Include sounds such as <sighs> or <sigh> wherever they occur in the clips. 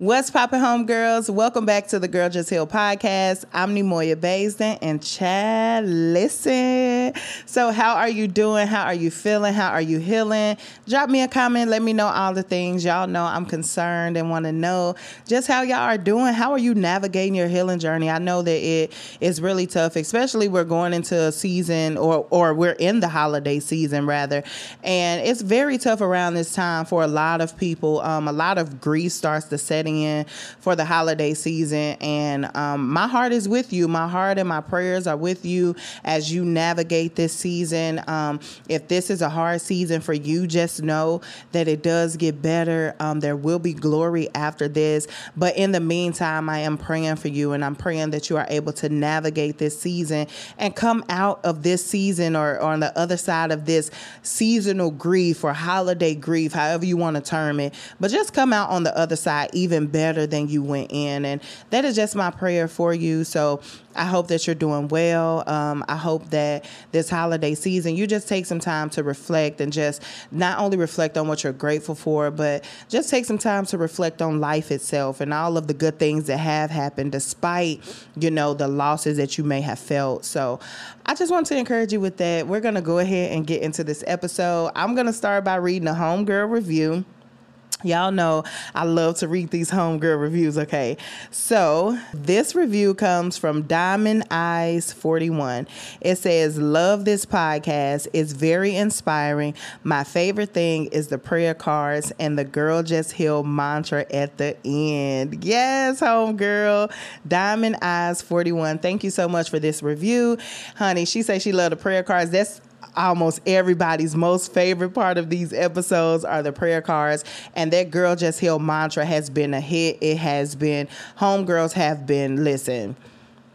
What's poppin', homegirls? Welcome back to the Girl Just Heal podcast. I'm Neimoya Baisden, and Chad, listen. So, how are you doing? How are you feeling? How are you healing? Drop me a comment. Let me know all the things. Y'all know I'm concerned and want to know just how y'all are doing. How are you navigating your healing journey? I know that it is really tough, especially we're going into a season or or we're in the holiday season rather, and it's very tough around this time for a lot of people. Um, a lot of grief starts to set for the holiday season. And um, my heart is with you. My heart and my prayers are with you as you navigate this season. Um, if this is a hard season for you, just know that it does get better. Um, there will be glory after this. But in the meantime, I am praying for you and I'm praying that you are able to navigate this season and come out of this season or, or on the other side of this seasonal grief or holiday grief, however you want to term it. But just come out on the other side even even better than you went in. And that is just my prayer for you. So I hope that you're doing well. Um, I hope that this holiday season you just take some time to reflect and just not only reflect on what you're grateful for, but just take some time to reflect on life itself and all of the good things that have happened despite, you know, the losses that you may have felt. So I just want to encourage you with that. We're going to go ahead and get into this episode. I'm going to start by reading a homegirl review. Y'all know I love to read these homegirl reviews, okay? So, this review comes from Diamond Eyes 41. It says, Love this podcast. It's very inspiring. My favorite thing is the prayer cards and the Girl Just Heal mantra at the end. Yes, homegirl. Diamond Eyes 41. Thank you so much for this review. Honey, she says she loved the prayer cards. That's almost everybody's most favorite part of these episodes are the prayer cards. And that Girl Just Heal mantra has been a hit. It has been, homegirls have been, listen,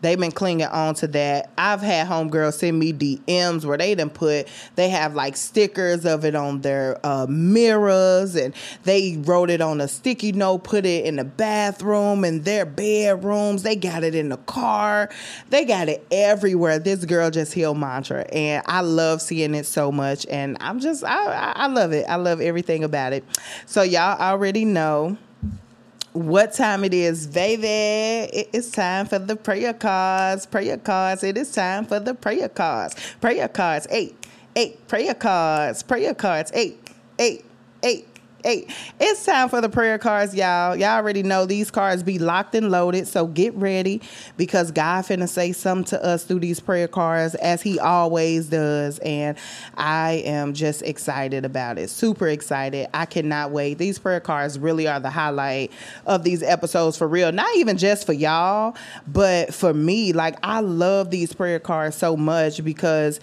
They've been clinging on to that. I've had homegirls send me DMs where they done put, they have like stickers of it on their uh, mirrors and they wrote it on a sticky note, put it in the bathroom and their bedrooms. They got it in the car. They got it everywhere. This girl just healed mantra. And I love seeing it so much. And I'm just, I, I love it. I love everything about it. So y'all already know what time it is, baby. It is time for the prayer cards. Prayer cards. It is time for the prayer cards. Prayer cards. Eight, eight. Prayer cards. Prayer cards. Eight, eight, eight eight. It's time for the prayer cards, y'all. Y'all already know these cards be locked and loaded, so get ready because God finna say something to us through these prayer cards as He always does, and I am just excited about it. Super excited. I cannot wait. These prayer cards really are the highlight of these episodes for real. Not even just for y'all, but for me. Like I love these prayer cards so much because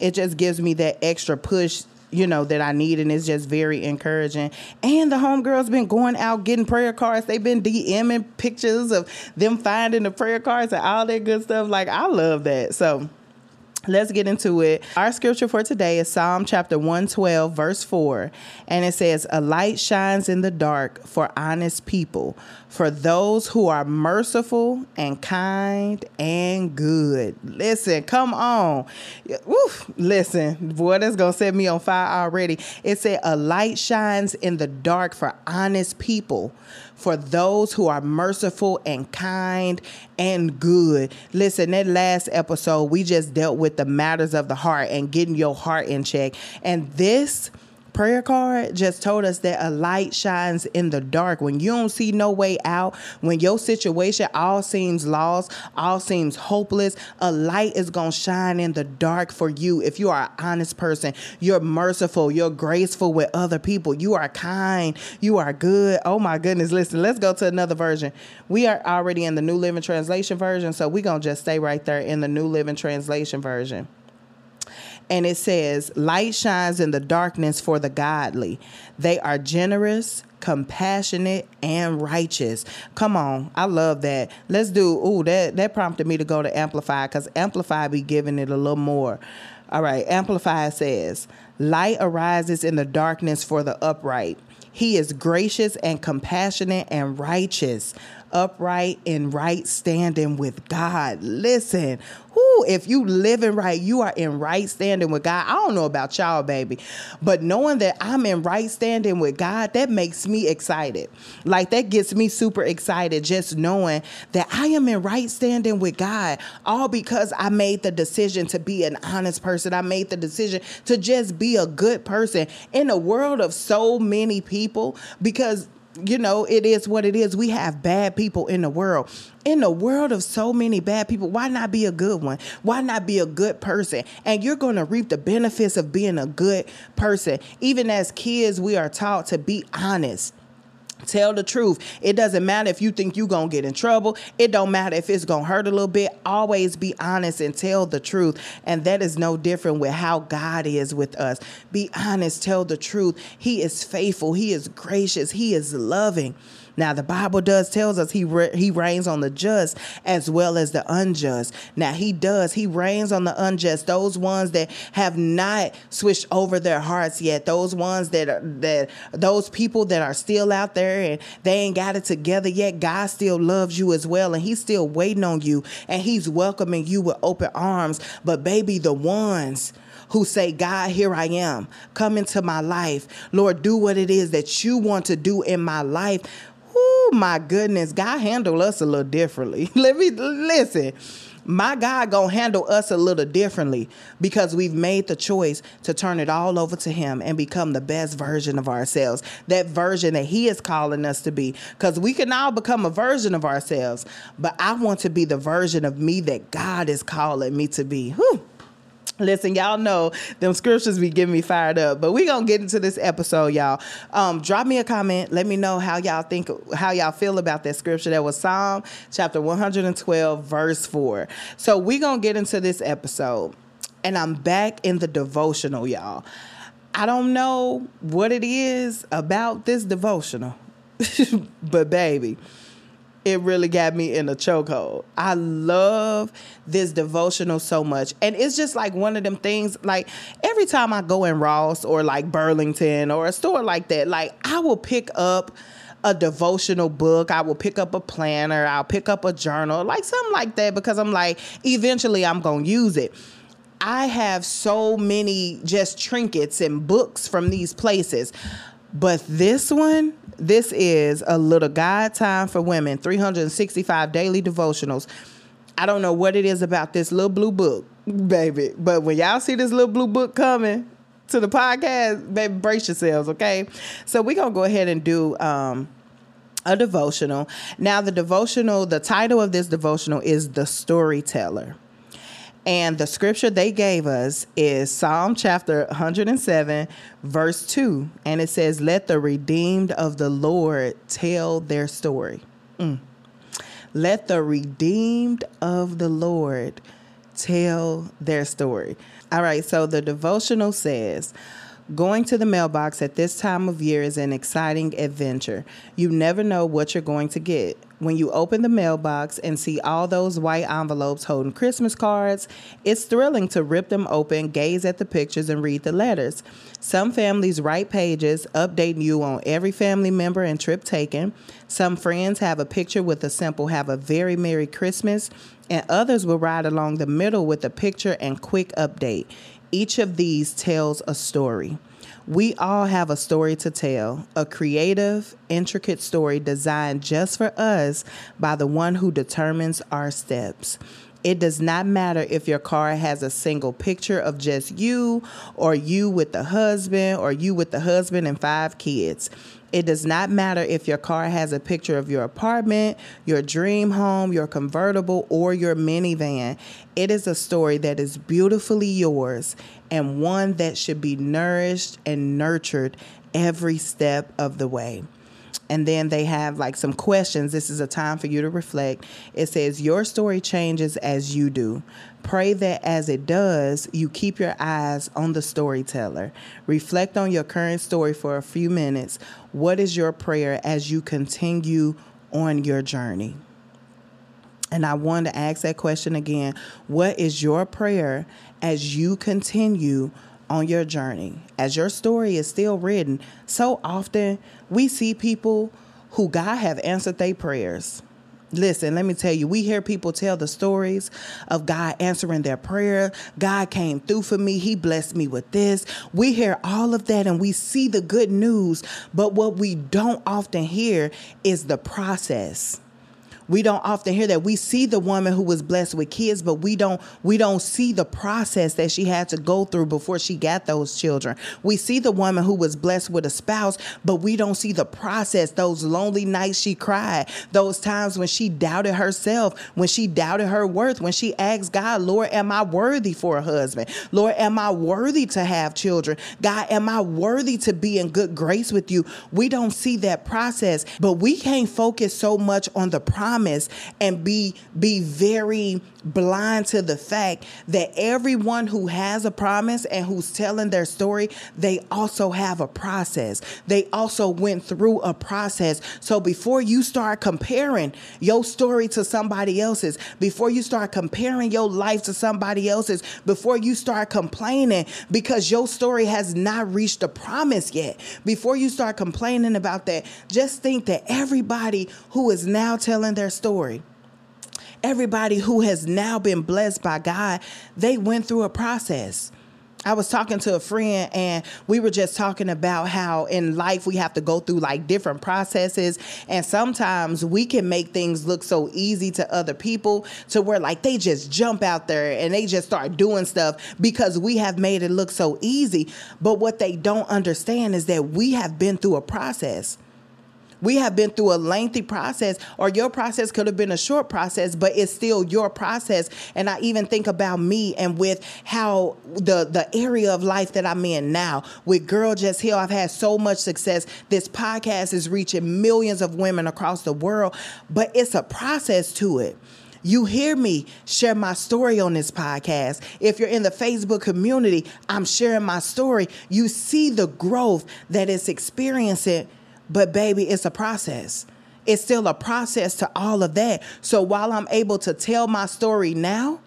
it just gives me that extra push you know, that I need, and it's just very encouraging. And the homegirls been going out getting prayer cards. They've been DMing pictures of them finding the prayer cards and all that good stuff. Like I love that. So Let's get into it. Our scripture for today is Psalm chapter 112, verse 4. And it says, A light shines in the dark for honest people, for those who are merciful and kind and good. Listen, come on. Woof, listen, boy, that's going to set me on fire already. It said, A light shines in the dark for honest people, for those who are merciful and kind and good. Listen, that last episode, we just dealt with the matters of the heart and getting your heart in check. And this prayer card just told us that a light shines in the dark. When you don't see no way out, when your situation all seems lost, all seems hopeless, a light is going to shine in the dark for you. If you are an honest person, you're merciful, you're graceful with other people, you are kind, you are good. Oh my goodness, listen, let's go to another version. We are already in the New Living Translation version, so we're going to just stay right there in the New Living Translation version and it says, Light shines in the darkness for the godly. They are generous, compassionate, and righteous. Come on, I love that. Let's do, ooh, that, that prompted me to go to Amplify because Amplify be giving it a little more. All right, Amplify says, Light arises in the darkness for the upright. He is gracious and compassionate and righteous upright and right standing with God. Listen, whoo, if you living right, you are in right standing with God. I don't know about y'all, baby, but knowing that I'm in right standing with God, that makes me excited. Like that gets me super excited just knowing that I am in right standing with God, all because I made the decision to be an honest person. I made the decision to just be a good person in a world of so many people because you know, it is what it is. We have bad people in the world. In the world of so many bad people, why not be a good one? Why not be a good person? And you're going to reap the benefits of being a good person. Even as kids, we are taught to be honest Tell the truth. It doesn't matter if you think you're going to get in trouble. It don't matter if it's going to hurt a little bit. Always be honest and tell the truth. And that is no different with how God is with us. Be honest, tell the truth. He is faithful. He is gracious. He is loving. Now the Bible does tells us he re- he reigns on the just as well as the unjust. Now he does he reigns on the unjust, those ones that have not switched over their hearts yet, those ones that are that those people that are still out there and they ain't got it together yet. God still loves you as well, and He's still waiting on you, and He's welcoming you with open arms. But baby, the ones who say, God, here I am. Come into my life. Lord, do what it is that you want to do in my life. Oh my goodness, God handle us a little differently. <laughs> Let me listen. My God gonna handle us a little differently because we've made the choice to turn it all over to Him and become the best version of ourselves. That version that He is calling us to be. Because we can all become a version of ourselves, but I want to be the version of me that God is calling me to be. Whew. Listen, y'all know them scriptures be getting me fired up, but we gonna get into this episode, y'all. Um, drop me a comment. Let me know how y'all think, how y'all feel about that scripture. That was Psalm chapter 112, verse 4. So we gonna get into this episode, and I'm back in the devotional, y'all. I don't know what it is about this devotional, <laughs> but baby it really got me in a chokehold. I love this devotional so much. And it's just like one of them things, like every time I go in Ross or like Burlington or a store like that, like I will pick up a devotional book. I will pick up a planner. I'll pick up a journal, like something like that, because I'm like, eventually I'm going to use it. I have so many just trinkets and books from these places. But this one, this is a little God time for women, 365 daily devotionals. I don't know what it is about this little blue book, baby, but when y'all see this little blue book coming to the podcast, baby, brace yourselves, okay? So we're going to go ahead and do um, a devotional. Now, the devotional, the title of this devotional is The Storyteller. And the scripture they gave us is Psalm chapter 107, verse 2. And it says, Let the redeemed of the Lord tell their story. Mm. Let the redeemed of the Lord tell their story. All right, so the devotional says, Going to the mailbox at this time of year is an exciting adventure. You never know what you're going to get. When you open the mailbox and see all those white envelopes holding Christmas cards, it's thrilling to rip them open, gaze at the pictures, and read the letters. Some families write pages updating you on every family member and trip taken. Some friends have a picture with a simple Have a Very Merry Christmas, and others will ride along the middle with a picture and quick update. Each of these tells a story. We all have a story to tell, a creative, intricate story designed just for us by the one who determines our steps. It does not matter if your card has a single picture of just you, or you with the husband, or you with the husband and five kids. It does not matter if your car has a picture of your apartment, your dream home, your convertible, or your minivan. It is a story that is beautifully yours and one that should be nourished and nurtured every step of the way. And then they have like some questions. This is a time for you to reflect. It says, Your story changes as you do. Pray that as it does, you keep your eyes on the storyteller. Reflect on your current story for a few minutes. What is your prayer as you continue on your journey? And I want to ask that question again. What is your prayer as you continue on your journey? As your story is still written, so often we see people who God have answered their prayers. Listen, let me tell you, we hear people tell the stories of God answering their prayer. God came through for me. He blessed me with this. We hear all of that and we see the good news, but what we don't often hear is the process we don't often hear that. We see the woman who was blessed with kids but we don't we don't see the process that she had to go through before she got those children. We see the woman who was blessed with a spouse but we don't see the process those lonely nights she cried those times when she doubted herself when she doubted her worth when she asked god lord am i worthy for a husband? Lord am i worthy to have children? God am i worthy to be in good grace with you? We don't see that process but we can't focus so much on the promise promise and be be very blind to the fact that everyone who has a promise and who's telling their story, they also have a process. They also went through a process. So before you start comparing your story to somebody else's, before you start comparing your life to somebody else's, before you start complaining because your story has not reached a promise yet, before you start complaining about that, just think that everybody who is now telling their story, everybody who has now been blessed by God, they went through a process. I was talking to a friend and we were just talking about how in life we have to go through like different processes. And sometimes we can make things look so easy to other people to where like they just jump out there and they just start doing stuff because we have made it look so easy. But what they don't understand is that we have been through a process we have been through a lengthy process, or your process could have been a short process, but it's still your process. And I even think about me and with how the the area of life that I'm in now with Girl Just Heal, I've had so much success. This podcast is reaching millions of women across the world, but it's a process to it. You hear me share my story on this podcast. If you're in the Facebook community, I'm sharing my story. You see the growth that it's experiencing but baby, it's a process. It's still a process to all of that. So while I'm able to tell my story now,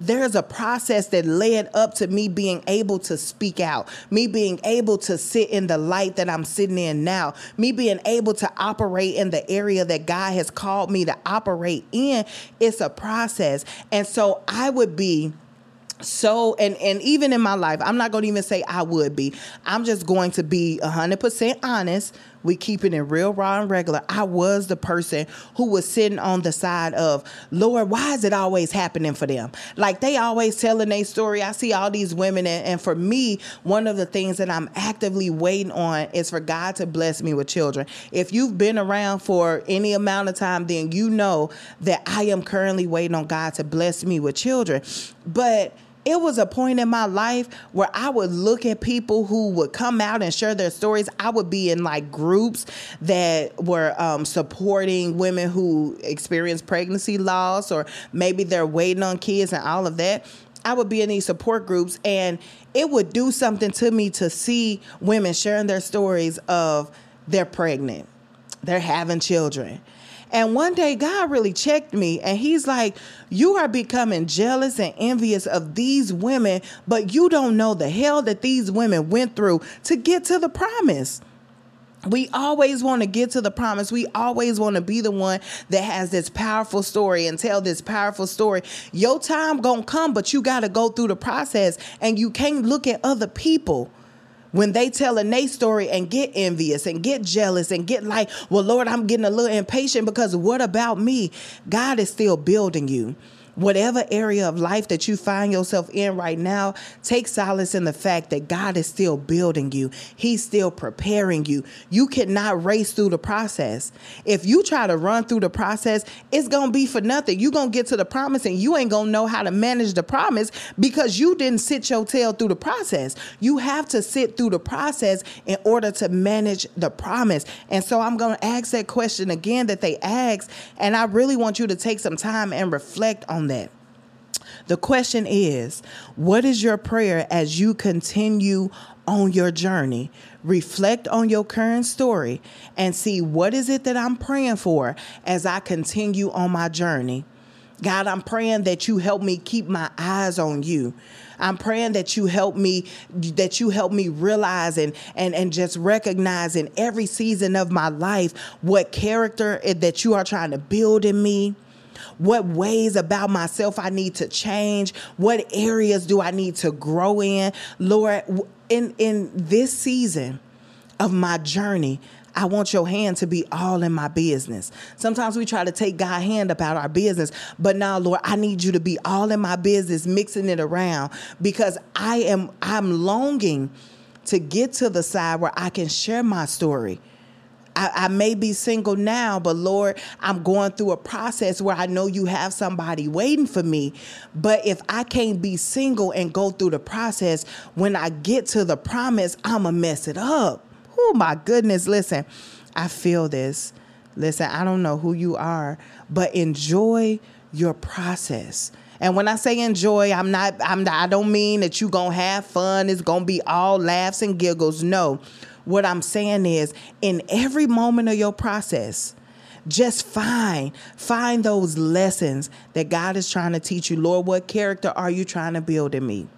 there's a process that led up to me being able to speak out, me being able to sit in the light that I'm sitting in now, me being able to operate in the area that God has called me to operate in. It's a process. And so I would be so and and even in my life i'm not going to even say i would be i'm just going to be 100% honest we keeping it real raw and regular. I was the person who was sitting on the side of lord why is it always happening for them? Like they always telling their story. I see all these women and, and for me one of the things that i'm actively waiting on is for god to bless me with children. If you've been around for any amount of time then you know that i am currently waiting on god to bless me with children. But it was a point in my life where I would look at people who would come out and share their stories. I would be in like groups that were um, supporting women who experience pregnancy loss or maybe they're waiting on kids and all of that. I would be in these support groups and it would do something to me to see women sharing their stories of they're pregnant, they're having children And one day God really checked me and he's like, You are becoming jealous and envious of these women, but you don't know the hell that these women went through to get to the promise we always want to get to the promise. We always want to be the one that has this powerful story and tell this powerful story. Your time going to come, but you got to go through the process and you can't look at other people when they tell a Nate story and get envious and get jealous and get like, well, Lord, I'm getting a little impatient because what about me? God is still building you whatever area of life that you find yourself in right now, take solace in the fact that God is still building you. He's still preparing you. You cannot race through the process. If you try to run through the process, it's going to be for nothing. You're going to get to the promise and you ain't going to know how to manage the promise because you didn't sit your tail through the process. You have to sit through the process in order to manage the promise. And so I'm going to ask that question again that they asked. And I really want you to take some time and reflect on that. The question is, what is your prayer as you continue on your journey? Reflect on your current story and see what is it that I'm praying for as I continue on my journey. God, I'm praying that you help me keep my eyes on you. I'm praying that you help me that you help me realize and and and just recognize in every season of my life what character that you are trying to build in me what ways about myself I need to change, what areas do I need to grow in. Lord, in in this season of my journey, I want your hand to be all in my business. Sometimes we try to take God's hand about our business, but now, Lord, I need you to be all in my business, mixing it around because I am I'm longing to get to the side where I can share my story I, I, may be single now, but Lord, I'm going through a process where I know you have somebody waiting for me. But if I can't be single and go through the process, when I get to the promise, I'm going to mess it up. Oh, my goodness. Listen, I feel this. Listen, I don't know who you are, but enjoy your process. And when I say enjoy, I'm not, I'm not, I don't mean that you gonna have fun. It's gonna be all laughs and giggles. No. What I'm saying is, in every moment of your process, just find find those lessons that God is trying to teach you. Lord, what character are you trying to build in me?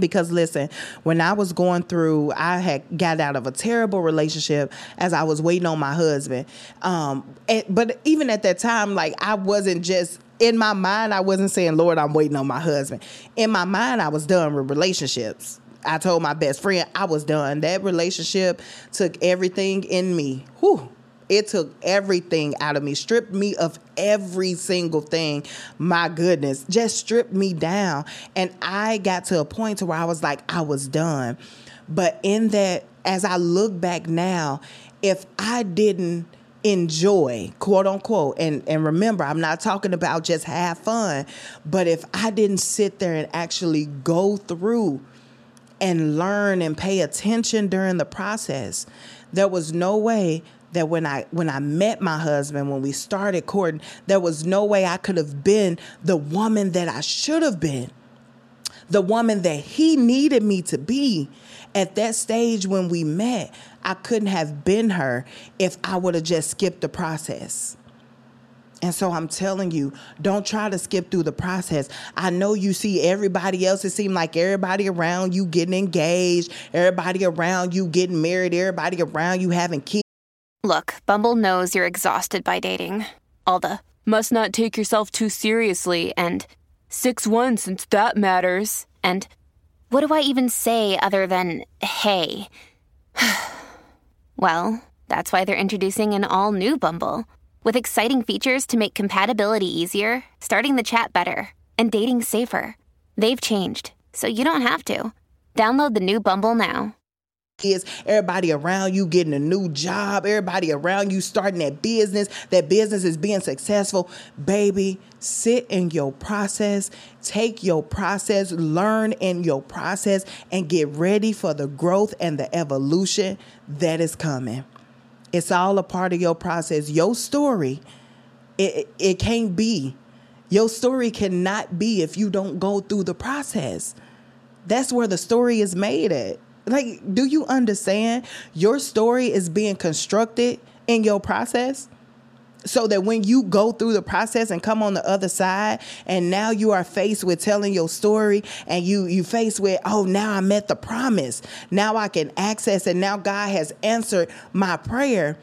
because listen when i was going through i had got out of a terrible relationship as i was waiting on my husband um, and, but even at that time like i wasn't just in my mind i wasn't saying lord i'm waiting on my husband in my mind i was done with relationships I told my best friend I was done. That relationship took everything in me. Whew. It took everything out of me, stripped me of every single thing. My goodness, just stripped me down. And I got to a point to where I was like, I was done. But in that, as I look back now, if I didn't enjoy, quote unquote, and, and remember, I'm not talking about just have fun, but if I didn't sit there and actually go through and learn and pay attention during the process. There was no way that when I when I met my husband when we started courting, there was no way I could have been the woman that I should have been. The woman that he needed me to be at that stage when we met, I couldn't have been her if I would have just skipped the process. And so I'm telling you, don't try to skip through the process. I know you see everybody else. It seems like everybody around you getting engaged, everybody around you getting married, everybody around you having kids. Look, Bumble knows you're exhausted by dating. All the must not take yourself too seriously and 6 1 since that matters. And what do I even say other than hey? <sighs> well, that's why they're introducing an all new Bumble. With exciting features to make compatibility easier, starting the chat better, and dating safer. They've changed, so you don't have to. Download the new Bumble now. Is everybody around you getting a new job, everybody around you starting that business, that business is being successful. Baby, sit in your process, take your process, learn in your process, and get ready for the growth and the evolution that is coming. It's all a part of your process. Your story, it, it can't be. Your story cannot be if you don't go through the process. That's where the story is made at. Like, do you understand? Your story is being constructed in your process. So that when you go through the process and come on the other side and now you are faced with telling your story and you you face with oh now I met the promise now I can access and now God has answered my prayer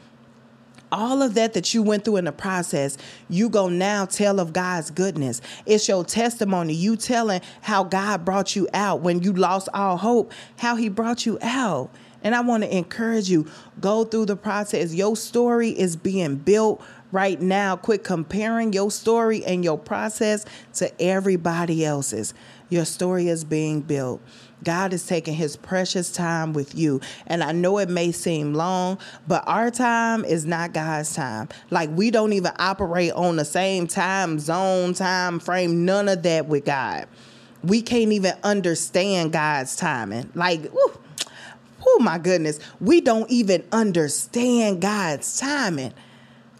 all of that that you went through in the process, you go now tell of God's goodness. It's your testimony. You telling how God brought you out when you lost all hope, how he brought you out. And I want to encourage you, go through the process. Your story is being built right now. Quit comparing your story and your process to everybody else's. Your story is being built. God is taking his precious time with you. And I know it may seem long, but our time is not God's time. Like we don't even operate on the same time zone, time frame, none of that with God. We can't even understand God's timing. Like, oh my goodness, we don't even understand God's timing.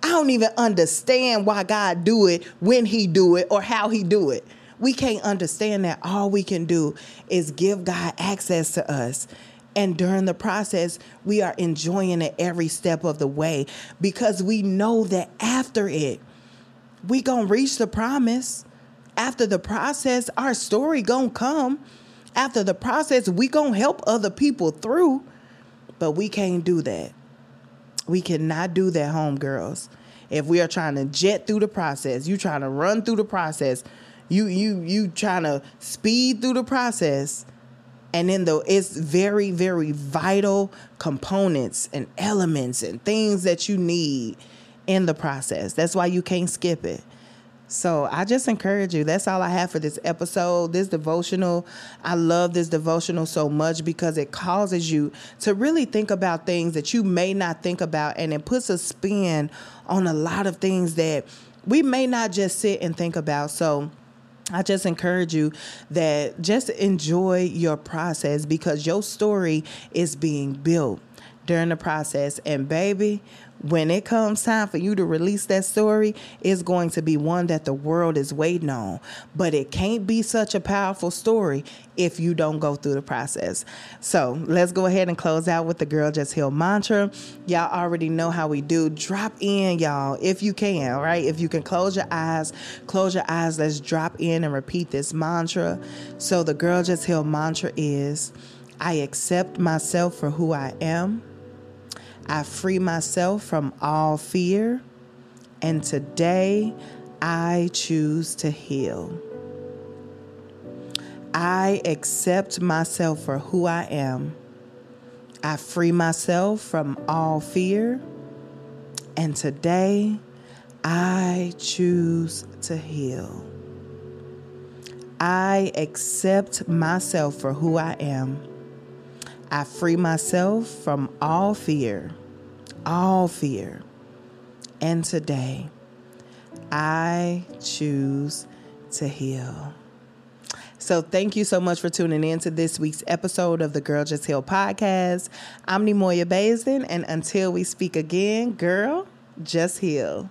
I don't even understand why God do it when he do it or how he do it. We can't understand that. All we can do is give God access to us. And during the process, we are enjoying it every step of the way because we know that after it, we to reach the promise. After the process, our story to come. After the process, we to help other people through. But we can't do that. We cannot do that, homegirls. If we are trying to jet through the process, you trying to run through the process, you you you trying to speed through the process and then though it's very very vital components and elements and things that you need in the process that's why you can't skip it so I just encourage you. That's all I have for this episode, this devotional. I love this devotional so much because it causes you to really think about things that you may not think about and it puts a spin on a lot of things that we may not just sit and think about. So I just encourage you that just enjoy your process because your story is being built during the process. And baby, when it comes time for you to release that story, it's going to be one that the world is waiting on. But it can't be such a powerful story if you don't go through the process. So let's go ahead and close out with the Girl Just Heal mantra. Y'all already know how we do. Drop in, y'all, if you can, right? If you can close your eyes, close your eyes. Let's drop in and repeat this mantra. So the Girl Just Heal mantra is I accept myself for who I am. I free myself from all fear, and today I choose to heal. I accept myself for who I am. I free myself from all fear, and today I choose to heal. I accept myself for who I am. I free myself from all fear, all fear. And today, I choose to heal. So, thank you so much for tuning in to this week's episode of the Girl Just Heal podcast. I'm Neimoya Baisden, and until we speak again, girl, just heal.